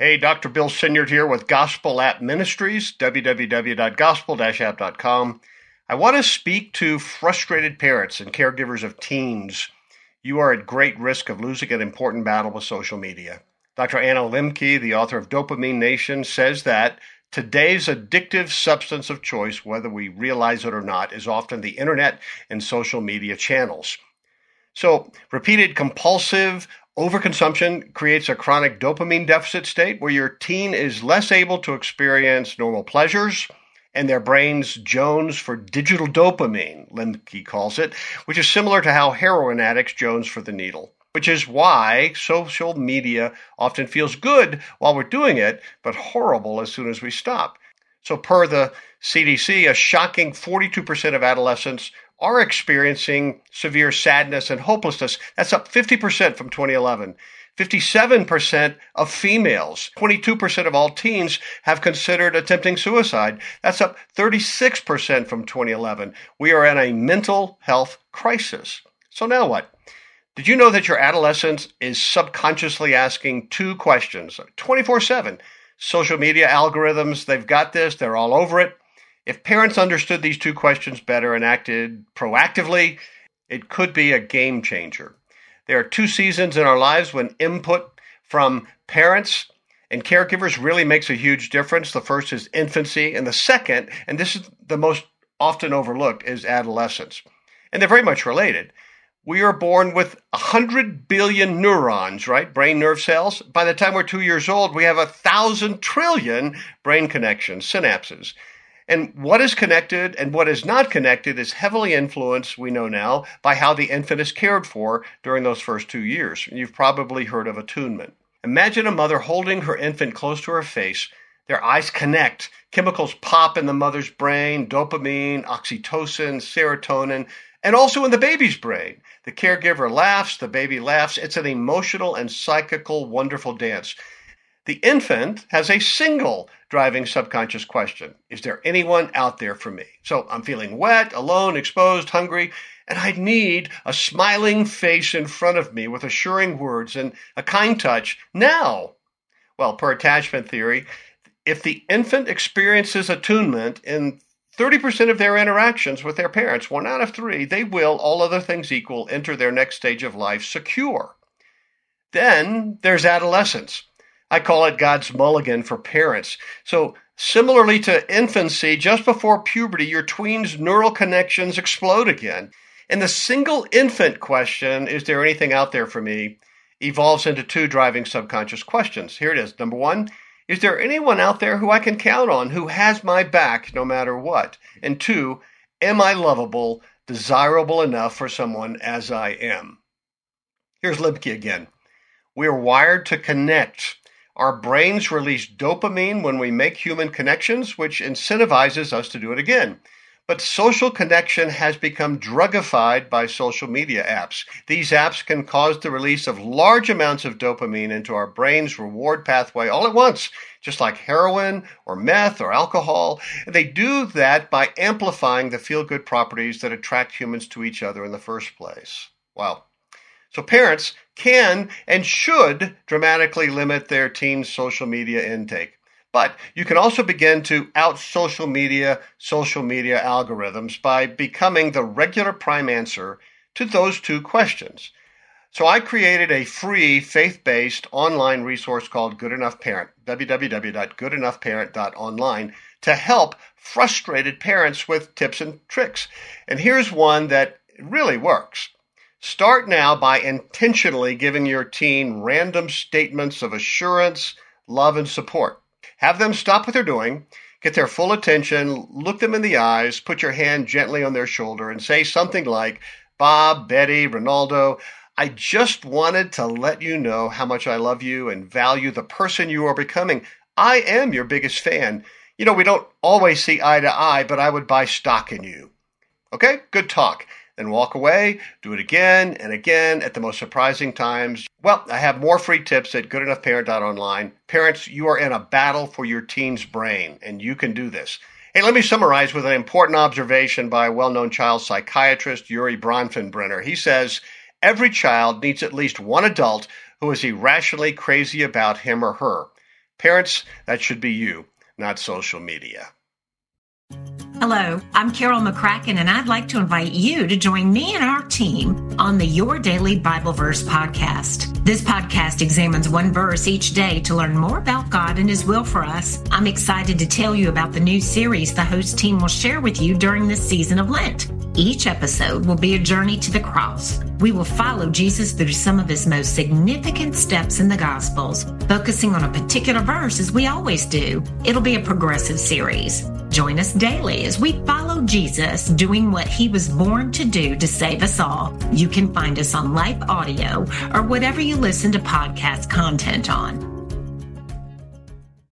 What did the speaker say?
Hey, Dr. Bill Senyard here with Gospel App Ministries, www.gospel-app.com. I want to speak to frustrated parents and caregivers of teens. You are at great risk of losing an important battle with social media. Dr. Anna Lembke, the author of Dopamine Nation, says that today's addictive substance of choice, whether we realize it or not, is often the internet and social media channels. So, repeated compulsive overconsumption creates a chronic dopamine deficit state where your teen is less able to experience normal pleasures and their brains jones for digital dopamine, Lembke calls it, which is similar to how heroin addicts jones for the needle. Which is why social media often feels good while we're doing it, but horrible as soon as we stop. So, per the CDC, a shocking 42% of adolescents are experiencing severe sadness and hopelessness. That's up 50% from 2011. 57% of females, 22% of all teens have considered attempting suicide. That's up 36% from 2011. We are in a mental health crisis. So now what? Did you know that your adolescence is subconsciously asking two questions 24 7? Social media algorithms, they've got this, they're all over it. If parents understood these two questions better and acted proactively, it could be a game changer. There are two seasons in our lives when input from parents and caregivers really makes a huge difference. The first is infancy, and the second, and this is the most often overlooked, is adolescence. And they're very much related. We are born with 100 billion neurons, right? Brain nerve cells. By the time we're two years old, we have a thousand trillion brain connections, synapses. And what is connected and what is not connected is heavily influenced, we know now, by how the infant is cared for during those first two years. You've probably heard of attunement. Imagine a mother holding her infant close to her face. Their eyes connect. Chemicals pop in the mother's brain dopamine, oxytocin, serotonin, and also in the baby's brain. The caregiver laughs, the baby laughs. It's an emotional and psychical, wonderful dance. The infant has a single driving subconscious question Is there anyone out there for me? So I'm feeling wet, alone, exposed, hungry, and I need a smiling face in front of me with assuring words and a kind touch now. Well, per attachment theory, if the infant experiences attunement in 30% of their interactions with their parents, one out of three, they will, all other things equal, enter their next stage of life secure. Then there's adolescence. I call it God's mulligan for parents. So, similarly to infancy, just before puberty, your tween's neural connections explode again. And the single infant question, is there anything out there for me, evolves into two driving subconscious questions. Here it is. Number one, is there anyone out there who I can count on, who has my back no matter what? And two, am I lovable, desirable enough for someone as I am? Here's Lembke again. We are wired to connect. Our brains release dopamine when we make human connections, which incentivizes us to do it again. But social connection has become drugified by social media apps. These apps can cause the release of large amounts of dopamine into our brain's reward pathway all at once, just like heroin or meth or alcohol. They do that by amplifying the feel good properties that attract humans to each other in the first place. Wow. So parents can and should dramatically limit their teens' social media intake. But you can also begin to out social media social media algorithms by becoming the regular prime answer to those two questions. So I created a free faith-based online resource called Good Enough Parent, www.goodenoughparent.online to help frustrated parents with tips and tricks. And here's one that really works. Start now by intentionally giving your teen random statements of assurance, love, and support. Have them stop what they're doing, get their full attention, look them in the eyes, put your hand gently on their shoulder, and say something like, Bob, Betty, Ronaldo, I just wanted to let you know how much I love you and value the person you are becoming. I am your biggest fan. You know, we don't always see eye to eye, but I would buy stock in you. Okay, good talk then walk away, do it again and again at the most surprising times. Well, I have more free tips at goodenoughparent.online. Parents, you are in a battle for your teen's brain, and you can do this. Hey, let me summarize with an important observation by a well known child psychiatrist, Urie Bronfenbrenner. He says, Every child needs at least one adult who is irrationally crazy about him or her. Parents, that should be you, not social media. Hello, I'm Carol McCracken, and I'd like to invite you to join me and our team on the Your Daily Bible Verse podcast. This podcast examines one verse each day to learn more about God and His will for us. I'm excited to tell you about the new series the host team will share with you during this season of Lent. Each episode will be a journey to the cross. We will follow Jesus through some of his most significant steps in the Gospels, focusing on a particular verse as we always do. It'll be a progressive series. Join us daily as we follow Jesus doing what he was born to do to save us all. You can find us on Life Audio or whatever you listen to podcast content on.